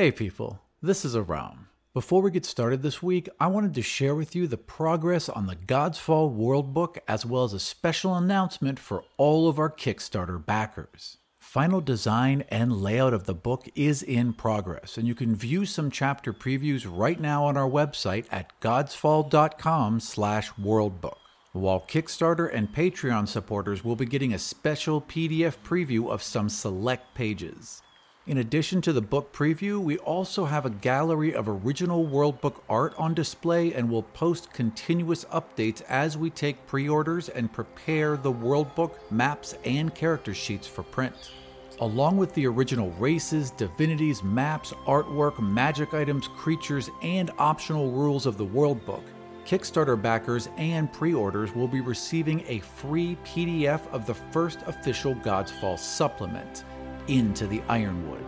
Hey people, this is Aram. Before we get started this week, I wanted to share with you the progress on the God's Fall World Book as well as a special announcement for all of our Kickstarter backers. Final design and layout of the book is in progress, and you can view some chapter previews right now on our website at godsfall.com slash worldbook. While Kickstarter and Patreon supporters will be getting a special PDF preview of some select pages. In addition to the book preview, we also have a gallery of original World Book art on display and will post continuous updates as we take pre orders and prepare the World Book, maps, and character sheets for print. Along with the original races, divinities, maps, artwork, magic items, creatures, and optional rules of the World Book, Kickstarter backers and pre orders will be receiving a free PDF of the first official God's Fall supplement into the Ironwood.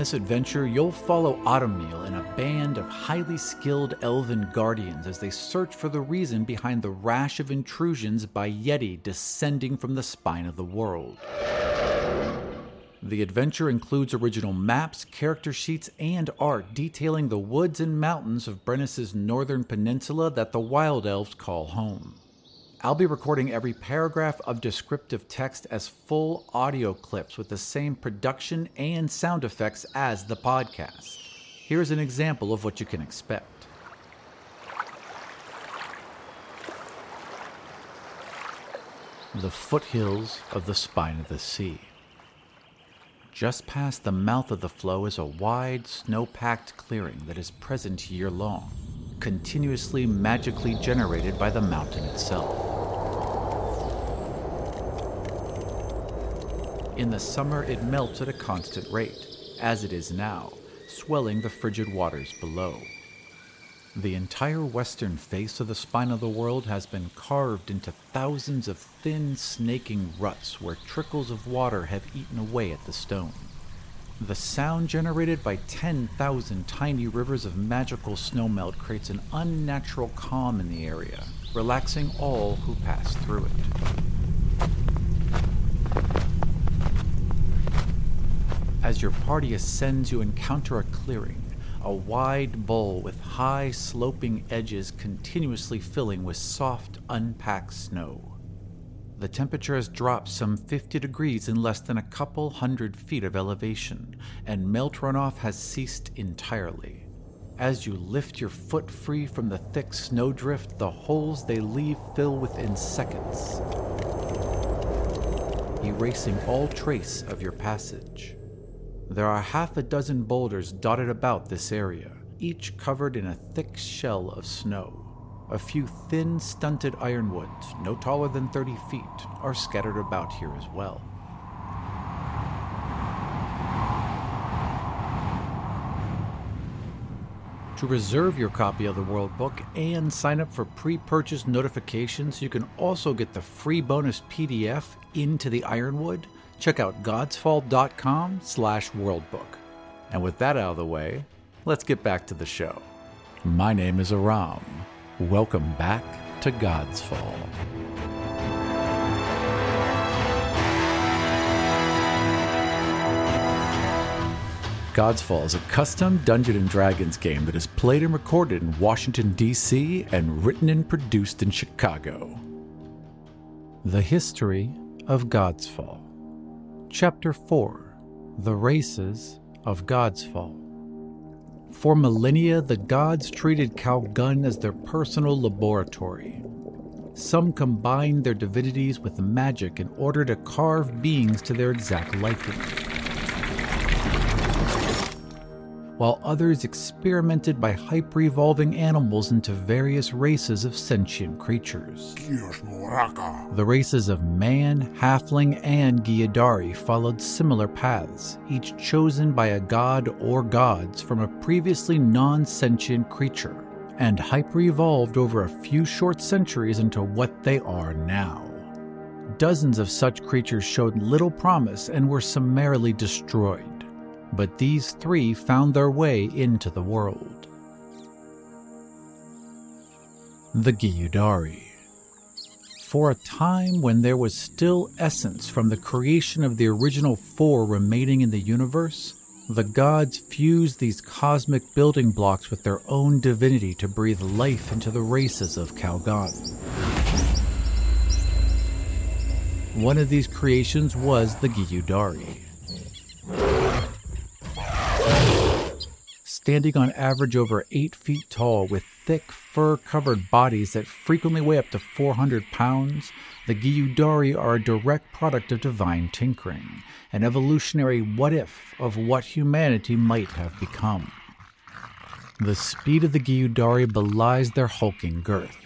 This adventure, you'll follow Autumnmeal and a band of highly skilled elven guardians as they search for the reason behind the rash of intrusions by Yeti descending from the spine of the world. The adventure includes original maps, character sheets, and art detailing the woods and mountains of Brennus's northern peninsula that the Wild Elves call home. I'll be recording every paragraph of descriptive text as full audio clips with the same production and sound effects as the podcast. Here's an example of what you can expect. The foothills of the spine of the sea. Just past the mouth of the flow is a wide, snow packed clearing that is present year long, continuously magically generated by the mountain itself. In the summer, it melts at a constant rate, as it is now, swelling the frigid waters below. The entire western face of the spine of the world has been carved into thousands of thin, snaking ruts where trickles of water have eaten away at the stone. The sound generated by 10,000 tiny rivers of magical snowmelt creates an unnatural calm in the area, relaxing all who pass through it. As your party ascends, you encounter a clearing, a wide bowl with high, sloping edges continuously filling with soft, unpacked snow. The temperature has dropped some 50 degrees in less than a couple hundred feet of elevation, and melt runoff has ceased entirely. As you lift your foot free from the thick snowdrift, the holes they leave fill within seconds, erasing all trace of your passage. There are half a dozen boulders dotted about this area, each covered in a thick shell of snow. A few thin, stunted ironwoods, no taller than 30 feet, are scattered about here as well. To reserve your copy of the World Book and sign up for pre purchase notifications, you can also get the free bonus PDF into the Ironwood check out godsfall.com slash worldbook. And with that out of the way, let's get back to the show. My name is Aram. Welcome back to God's Fall. God's Fall is a custom Dungeon and Dragons game that is played and recorded in Washington, D.C., and written and produced in Chicago. The History of God's Fall. Chapter 4 The Races of God's Fall. For millennia, the gods treated Calgun as their personal laboratory. Some combined their divinities with magic in order to carve beings to their exact liking. While others experimented by hyper evolving animals into various races of sentient creatures. The races of man, halfling, and Gyudari followed similar paths, each chosen by a god or gods from a previously non sentient creature, and hyper evolved over a few short centuries into what they are now. dozens of such creatures showed little promise and were summarily destroyed. But these three found their way into the world. The Gyudari. For a time when there was still essence from the creation of the original four remaining in the universe, the gods fused these cosmic building blocks with their own divinity to breathe life into the races of Calgon. One of these creations was the Gyudari. Standing on average over 8 feet tall with thick fur covered bodies that frequently weigh up to 400 pounds, the Gyudari are a direct product of divine tinkering, an evolutionary what if of what humanity might have become. The speed of the Gyudari belies their hulking girth.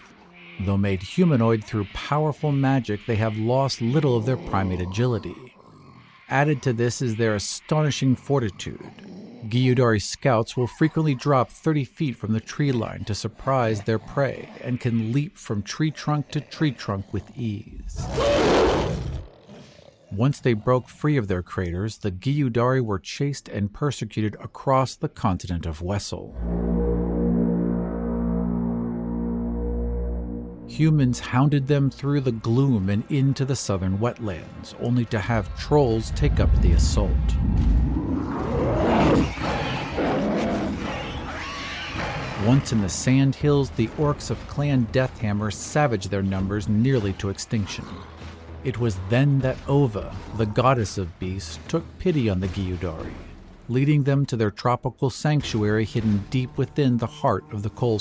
Though made humanoid through powerful magic, they have lost little of their primate agility. Added to this is their astonishing fortitude. Gyudari scouts will frequently drop 30 feet from the tree line to surprise their prey and can leap from tree trunk to tree trunk with ease. Once they broke free of their craters, the Gyudari were chased and persecuted across the continent of Wessel. Humans hounded them through the gloom and into the southern wetlands, only to have trolls take up the assault. Once in the sand hills, the orcs of Clan Deathhammer savaged their numbers nearly to extinction. It was then that Ova, the goddess of beasts, took pity on the Gyudari, leading them to their tropical sanctuary hidden deep within the heart of the coal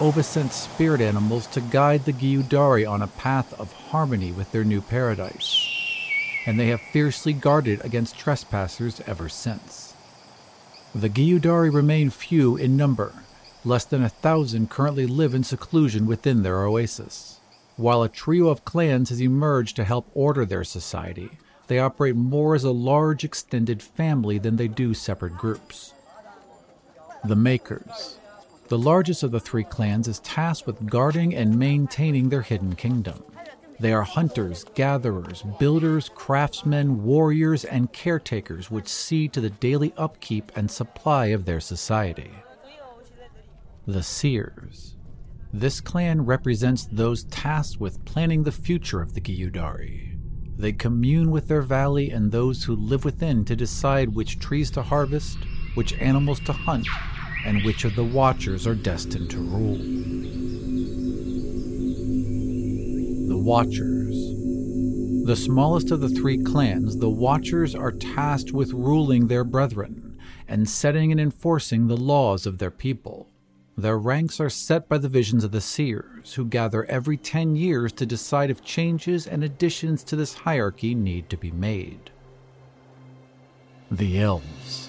Ova sent spirit animals to guide the Gyudari on a path of harmony with their new paradise, and they have fiercely guarded against trespassers ever since. The Gyudari remain few in number. Less than a thousand currently live in seclusion within their oasis. While a trio of clans has emerged to help order their society, they operate more as a large extended family than they do separate groups. The Makers, the largest of the three clans is tasked with guarding and maintaining their hidden kingdom. They are hunters, gatherers, builders, craftsmen, warriors, and caretakers which see to the daily upkeep and supply of their society. The Seers. This clan represents those tasked with planning the future of the Gyudari. They commune with their valley and those who live within to decide which trees to harvest, which animals to hunt, and which of the Watchers are destined to rule. The Watchers. The smallest of the three clans, the Watchers are tasked with ruling their brethren and setting and enforcing the laws of their people. Their ranks are set by the visions of the seers, who gather every ten years to decide if changes and additions to this hierarchy need to be made. The Elves.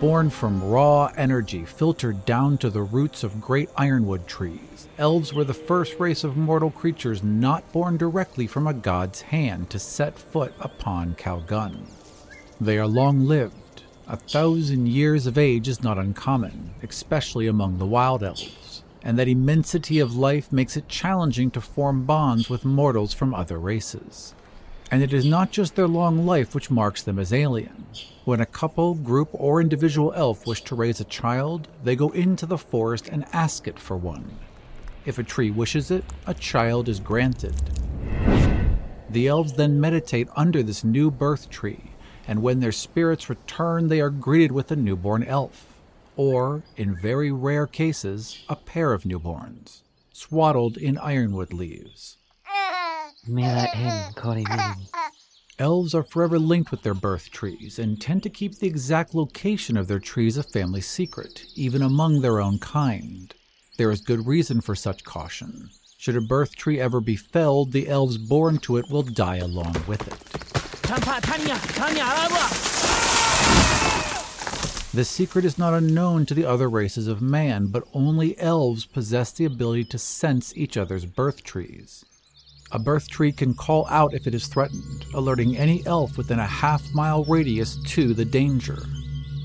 Born from raw energy filtered down to the roots of great ironwood trees, elves were the first race of mortal creatures not born directly from a god's hand to set foot upon Calgun. They are long lived a thousand years of age is not uncommon, especially among the wild elves, and that immensity of life makes it challenging to form bonds with mortals from other races. And it is not just their long life which marks them as alien. When a couple, group, or individual elf wish to raise a child, they go into the forest and ask it for one. If a tree wishes it, a child is granted. The elves then meditate under this new birth tree and when their spirits return, they are greeted with a newborn elf, or, in very rare cases, a pair of newborns, swaddled in ironwood leaves. Elves are forever linked with their birth trees and tend to keep the exact location of their trees a family secret, even among their own kind. There is good reason for such caution. Should a birth tree ever be felled, the elves born to it will die along with it. This secret is not unknown to the other races of man, but only elves possess the ability to sense each other's birth trees. A birth tree can call out if it is threatened, alerting any elf within a half mile radius to the danger.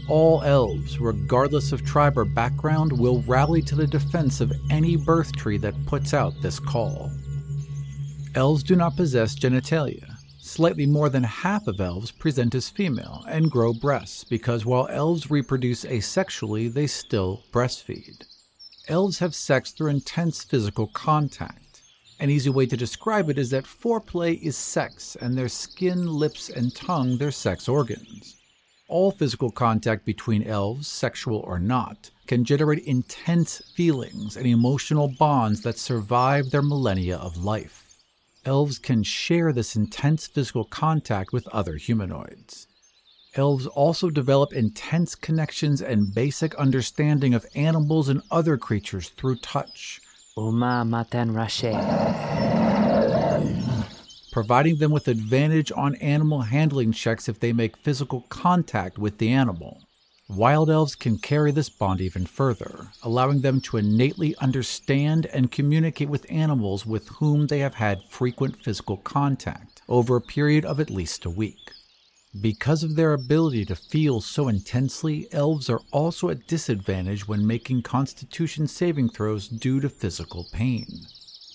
All elves, regardless of tribe or background, will rally to the defense of any birth tree that puts out this call. Elves do not possess genitalia, Slightly more than half of elves present as female and grow breasts because while elves reproduce asexually, they still breastfeed. Elves have sex through intense physical contact. An easy way to describe it is that foreplay is sex, and their skin, lips, and tongue their sex organs. All physical contact between elves, sexual or not, can generate intense feelings and emotional bonds that survive their millennia of life elves can share this intense physical contact with other humanoids. Elves also develop intense connections and basic understanding of animals and other creatures through touch. Uma matan rashe. Providing them with advantage on animal handling checks if they make physical contact with the animal. Wild elves can carry this bond even further, allowing them to innately understand and communicate with animals with whom they have had frequent physical contact over a period of at least a week. Because of their ability to feel so intensely, elves are also at disadvantage when making constitution saving throws due to physical pain.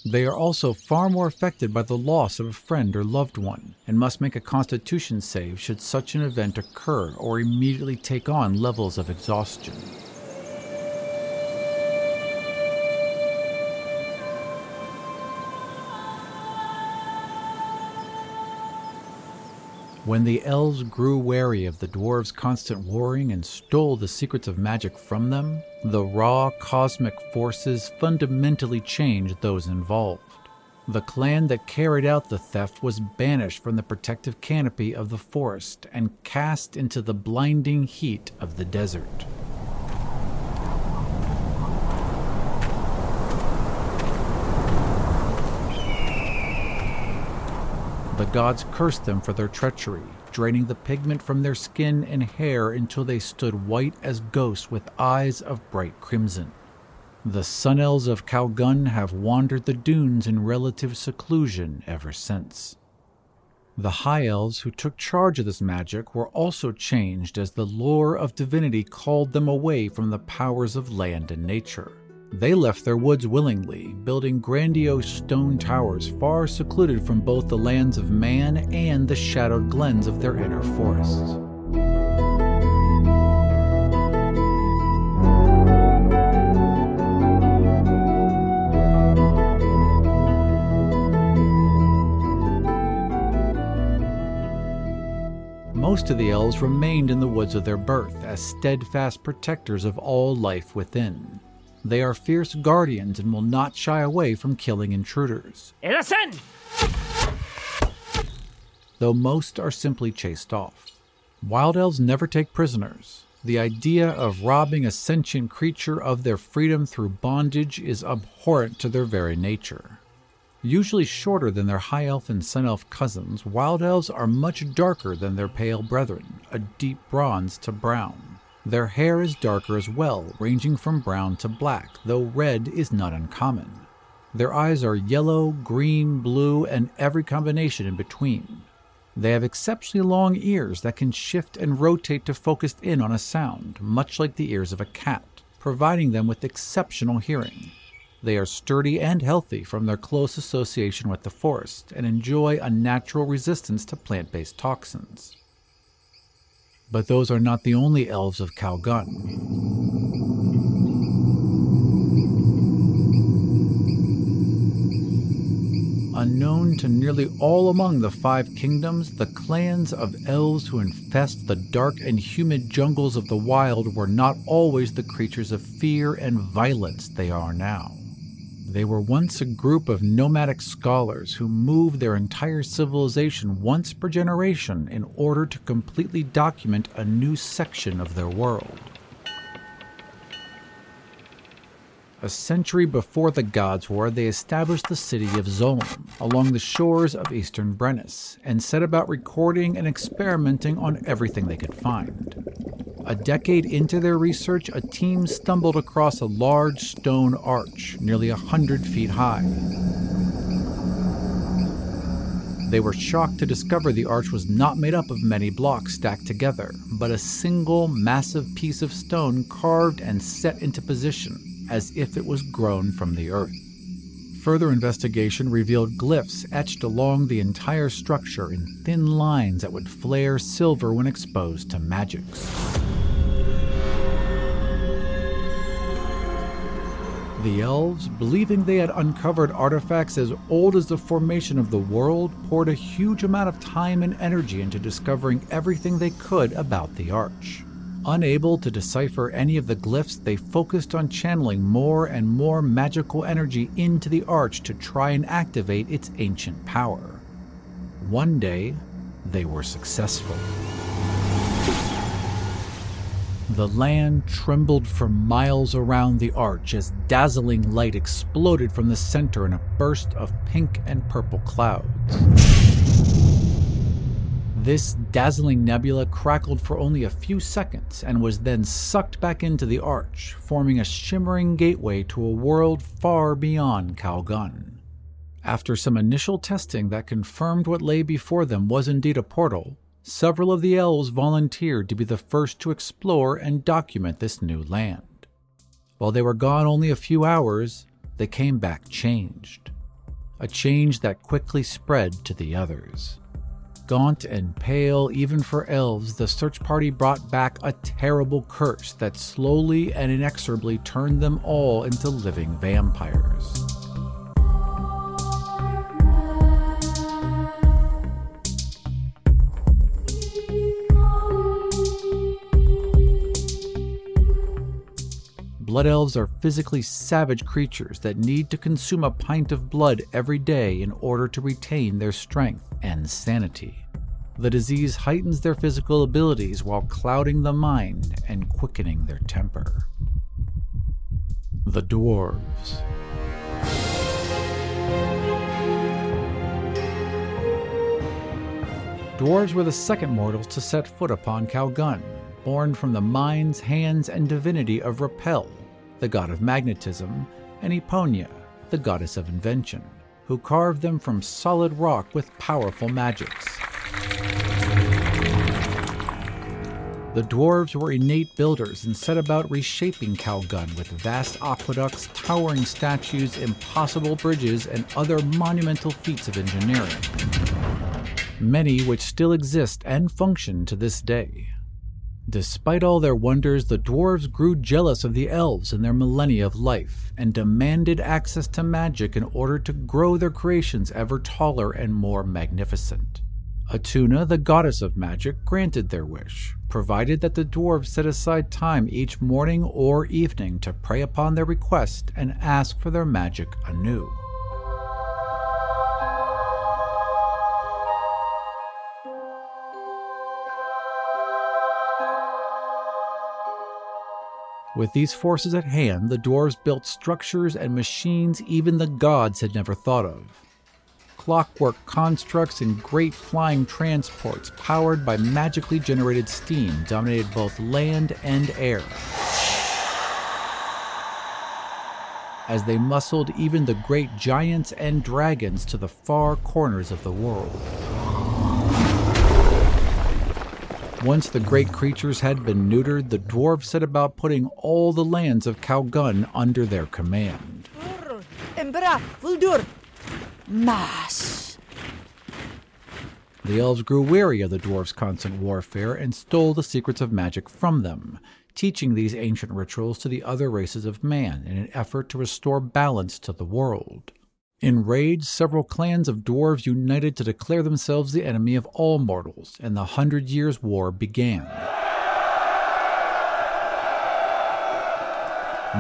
They are also far more affected by the loss of a friend or loved one, and must make a constitution save should such an event occur or immediately take on levels of exhaustion. When the elves grew wary of the dwarves' constant warring and stole the secrets of magic from them, the raw cosmic forces fundamentally changed those involved. The clan that carried out the theft was banished from the protective canopy of the forest and cast into the blinding heat of the desert. The gods cursed them for their treachery, draining the pigment from their skin and hair until they stood white as ghosts with eyes of bright crimson. The Sun Elves of Calgon have wandered the dunes in relative seclusion ever since. The High Elves who took charge of this magic were also changed as the lore of divinity called them away from the powers of land and nature. They left their woods willingly, building grandiose stone towers far secluded from both the lands of man and the shadowed glens of their inner forests. Most of the elves remained in the woods of their birth as steadfast protectors of all life within. They are fierce guardians and will not shy away from killing intruders. Innocent! Though most are simply chased off. Wild elves never take prisoners. The idea of robbing a sentient creature of their freedom through bondage is abhorrent to their very nature. Usually shorter than their high elf and sun elf cousins, wild elves are much darker than their pale brethren, a deep bronze to brown. Their hair is darker as well, ranging from brown to black, though red is not uncommon. Their eyes are yellow, green, blue, and every combination in between. They have exceptionally long ears that can shift and rotate to focus in on a sound, much like the ears of a cat, providing them with exceptional hearing. They are sturdy and healthy from their close association with the forest and enjoy a natural resistance to plant based toxins. But those are not the only elves of Calgon. Unknown to nearly all among the five kingdoms, the clans of elves who infest the dark and humid jungles of the wild were not always the creatures of fear and violence they are now. They were once a group of nomadic scholars who moved their entire civilization once per generation in order to completely document a new section of their world. A century before the Gods' War, they established the city of Zolm along the shores of eastern Brennus and set about recording and experimenting on everything they could find. A decade into their research, a team stumbled across a large stone arch, nearly a hundred feet high. They were shocked to discover the arch was not made up of many blocks stacked together, but a single massive piece of stone carved and set into position, as if it was grown from the earth. Further investigation revealed glyphs etched along the entire structure in thin lines that would flare silver when exposed to magics. The elves, believing they had uncovered artifacts as old as the formation of the world, poured a huge amount of time and energy into discovering everything they could about the arch. Unable to decipher any of the glyphs, they focused on channeling more and more magical energy into the arch to try and activate its ancient power. One day, they were successful. The land trembled for miles around the arch as dazzling light exploded from the center in a burst of pink and purple clouds. This dazzling nebula crackled for only a few seconds and was then sucked back into the arch, forming a shimmering gateway to a world far beyond Calgon. After some initial testing that confirmed what lay before them was indeed a portal, several of the elves volunteered to be the first to explore and document this new land. While they were gone only a few hours, they came back changed. A change that quickly spread to the others. Gaunt and pale, even for elves, the search party brought back a terrible curse that slowly and inexorably turned them all into living vampires. Blood elves are physically savage creatures that need to consume a pint of blood every day in order to retain their strength and sanity. The disease heightens their physical abilities while clouding the mind and quickening their temper. The Dwarves. Dwarves were the second mortals to set foot upon Calgun, born from the minds, hands, and divinity of Repel, the god of magnetism, and Eponia, the goddess of invention, who carved them from solid rock with powerful magics. The dwarves were innate builders and set about reshaping Calgun with vast aqueducts, towering statues, impossible bridges, and other monumental feats of engineering. Many which still exist and function to this day. Despite all their wonders, the dwarves grew jealous of the elves and their millennia of life, and demanded access to magic in order to grow their creations ever taller and more magnificent. Attuna, the goddess of magic, granted their wish, provided that the dwarves set aside time each morning or evening to pray upon their request and ask for their magic anew. With these forces at hand, the dwarves built structures and machines even the gods had never thought of. Clockwork constructs and great flying transports powered by magically generated steam dominated both land and air. As they muscled even the great giants and dragons to the far corners of the world. Once the great creatures had been neutered, the dwarves set about putting all the lands of Calgun under their command. Mas. The elves grew weary of the dwarves' constant warfare and stole the secrets of magic from them, teaching these ancient rituals to the other races of man in an effort to restore balance to the world. Enraged, several clans of dwarves united to declare themselves the enemy of all mortals, and the Hundred Years' War began.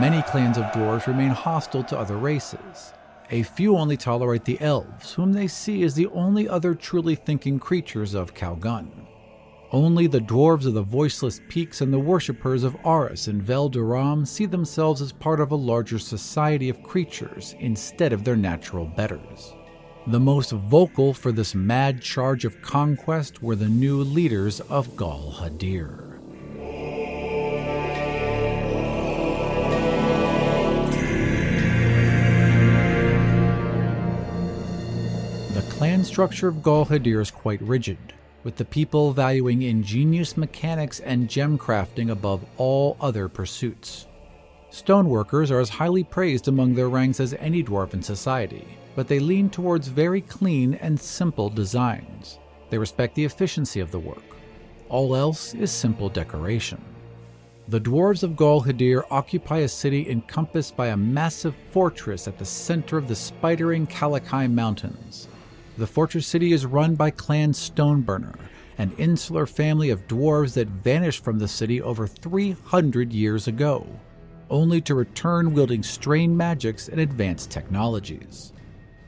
Many clans of dwarves remain hostile to other races. A few only tolerate the elves, whom they see as the only other truly thinking creatures of Calgun. Only the dwarves of the Voiceless Peaks and the worshippers of Aris and Vel Duram see themselves as part of a larger society of creatures instead of their natural betters. The most vocal for this mad charge of conquest were the new leaders of Gal Hadir. The clan structure of Gal Hadir is quite rigid with the people valuing ingenious mechanics and gem crafting above all other pursuits. Stoneworkers are as highly praised among their ranks as any dwarf in society, but they lean towards very clean and simple designs. They respect the efficiency of the work. All else is simple decoration. The dwarves of Gol Hadir occupy a city encompassed by a massive fortress at the center of the spidering Kalakai Mountains. The fortress city is run by Clan Stoneburner, an insular family of dwarves that vanished from the city over 300 years ago, only to return wielding strange magics and advanced technologies.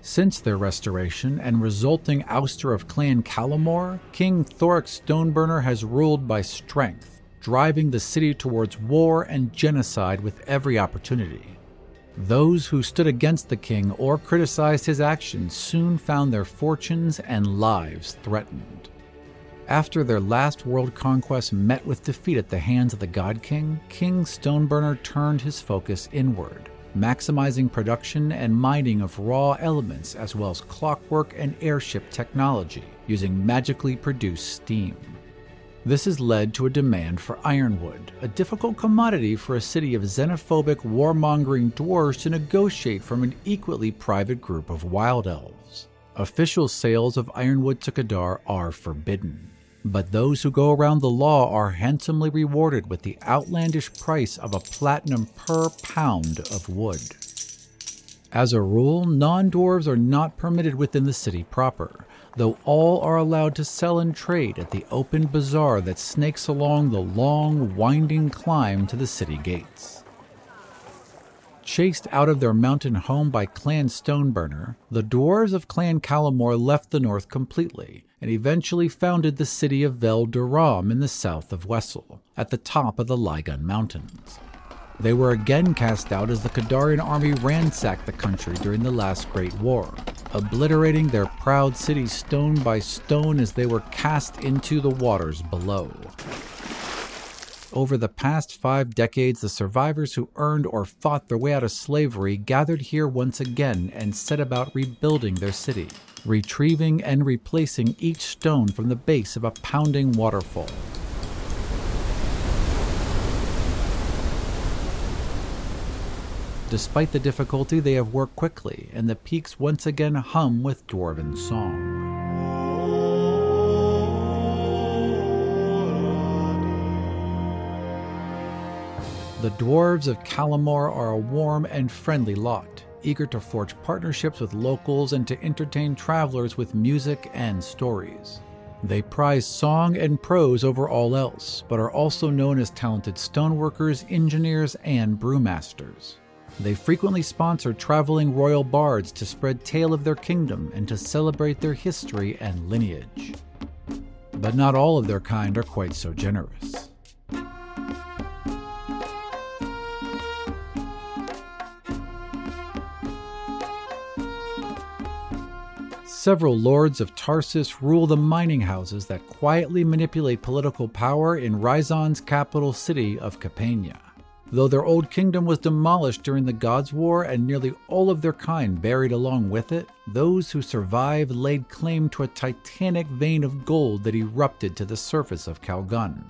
Since their restoration and resulting ouster of Clan Calamore, King Thoric Stoneburner has ruled by strength driving the city towards war and genocide with every opportunity. Those who stood against the king or criticized his actions soon found their fortunes and lives threatened. After their last world conquest met with defeat at the hands of the God King, King Stoneburner turned his focus inward, maximizing production and mining of raw elements as well as clockwork and airship technology using magically produced steam. This has led to a demand for ironwood, a difficult commodity for a city of xenophobic, warmongering dwarves to negotiate from an equally private group of wild elves. Official sales of ironwood to Kadar are forbidden, but those who go around the law are handsomely rewarded with the outlandish price of a platinum per pound of wood. As a rule, non dwarves are not permitted within the city proper, though all are allowed to sell and trade at the open bazaar that snakes along the long, winding climb to the city gates. Chased out of their mountain home by Clan Stoneburner, the dwarves of Clan Calamore left the north completely and eventually founded the city of Vel Duram in the south of Wessel, at the top of the Lygun Mountains. They were again cast out as the Kadarian army ransacked the country during the last Great War, obliterating their proud city stone by stone as they were cast into the waters below. Over the past five decades, the survivors who earned or fought their way out of slavery gathered here once again and set about rebuilding their city, retrieving and replacing each stone from the base of a pounding waterfall. Despite the difficulty, they have worked quickly, and the peaks once again hum with dwarven song. The dwarves of Calamore are a warm and friendly lot, eager to forge partnerships with locals and to entertain travelers with music and stories. They prize song and prose over all else, but are also known as talented stoneworkers, engineers, and brewmasters. They frequently sponsor traveling royal bards to spread tale of their kingdom and to celebrate their history and lineage. But not all of their kind are quite so generous. Several lords of Tarsus rule the mining houses that quietly manipulate political power in Ryzon's capital city of Capania. Though their old kingdom was demolished during the Gods' War and nearly all of their kind buried along with it, those who survived laid claim to a titanic vein of gold that erupted to the surface of Calgun.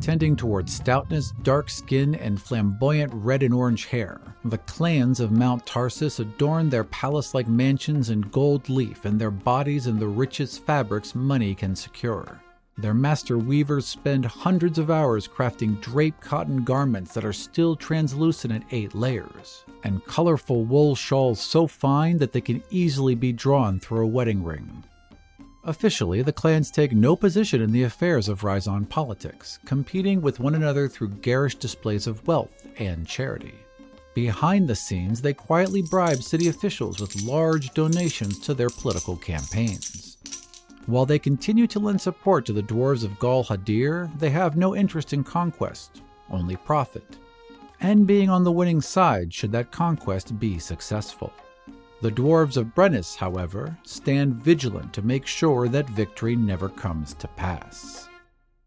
Tending towards stoutness, dark skin, and flamboyant red and orange hair, the clans of Mount Tarsus adorn their palace like mansions in gold leaf and their bodies in the richest fabrics money can secure. Their master weavers spend hundreds of hours crafting draped cotton garments that are still translucent at eight layers, and colorful wool shawls so fine that they can easily be drawn through a wedding ring. Officially, the clans take no position in the affairs of Ryzon politics, competing with one another through garish displays of wealth and charity. Behind the scenes, they quietly bribe city officials with large donations to their political campaigns. While they continue to lend support to the dwarves of Gol Hadir, they have no interest in conquest, only profit, and being on the winning side should that conquest be successful. The dwarves of Brennus, however, stand vigilant to make sure that victory never comes to pass.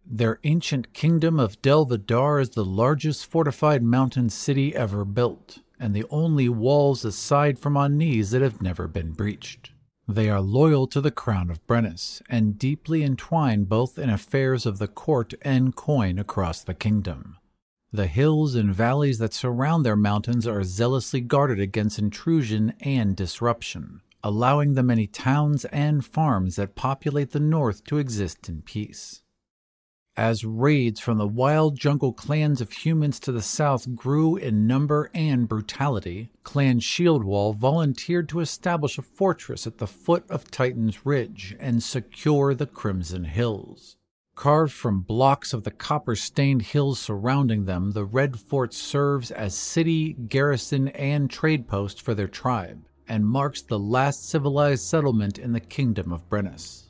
Their ancient kingdom of Delvedar is the largest fortified mountain city ever built, and the only walls aside from Onese that have never been breached. They are loyal to the crown of Brennus and deeply entwined both in affairs of the court and coin across the kingdom. The hills and valleys that surround their mountains are zealously guarded against intrusion and disruption, allowing the many towns and farms that populate the north to exist in peace. As raids from the wild jungle clans of humans to the south grew in number and brutality, Clan Shieldwall volunteered to establish a fortress at the foot of Titan's Ridge and secure the Crimson Hills. Carved from blocks of the copper stained hills surrounding them, the Red Fort serves as city, garrison, and trade post for their tribe, and marks the last civilized settlement in the kingdom of Brennus.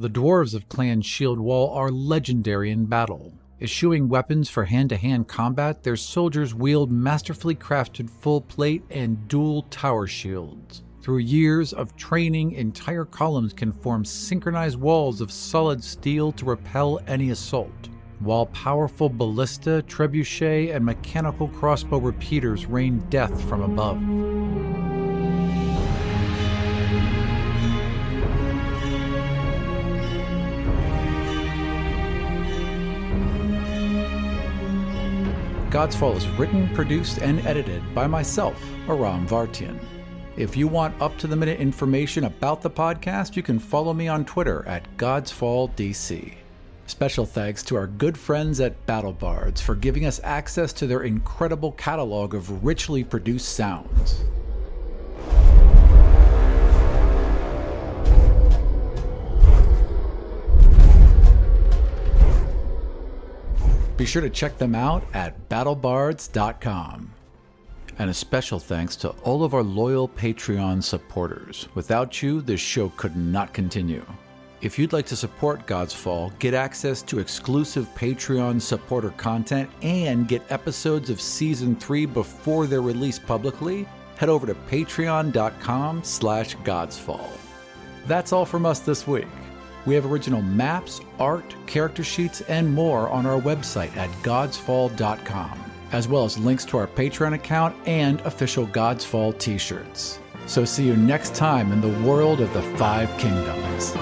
The dwarves of Clan Shieldwall are legendary in battle. Eschewing weapons for hand to hand combat, their soldiers wield masterfully crafted full plate and dual tower shields. Through years of training, entire columns can form synchronized walls of solid steel to repel any assault, while powerful ballista, trebuchet, and mechanical crossbow repeaters rain death from above. God's Fall is written, produced, and edited by myself, Aram Vartian. If you want up to the minute information about the podcast, you can follow me on Twitter at GodsFallDC. Special thanks to our good friends at BattleBards for giving us access to their incredible catalog of richly produced sounds. Be sure to check them out at battlebards.com. And a special thanks to all of our loyal Patreon supporters. Without you, this show could not continue. If you'd like to support God's Fall, get access to exclusive Patreon supporter content, and get episodes of Season 3 before they're released publicly, head over to patreon.com slash godsfall. That's all from us this week. We have original maps, art, character sheets, and more on our website at godsfall.com as well as links to our Patreon account and official God's Fall t shirts. So see you next time in the world of the Five Kingdoms.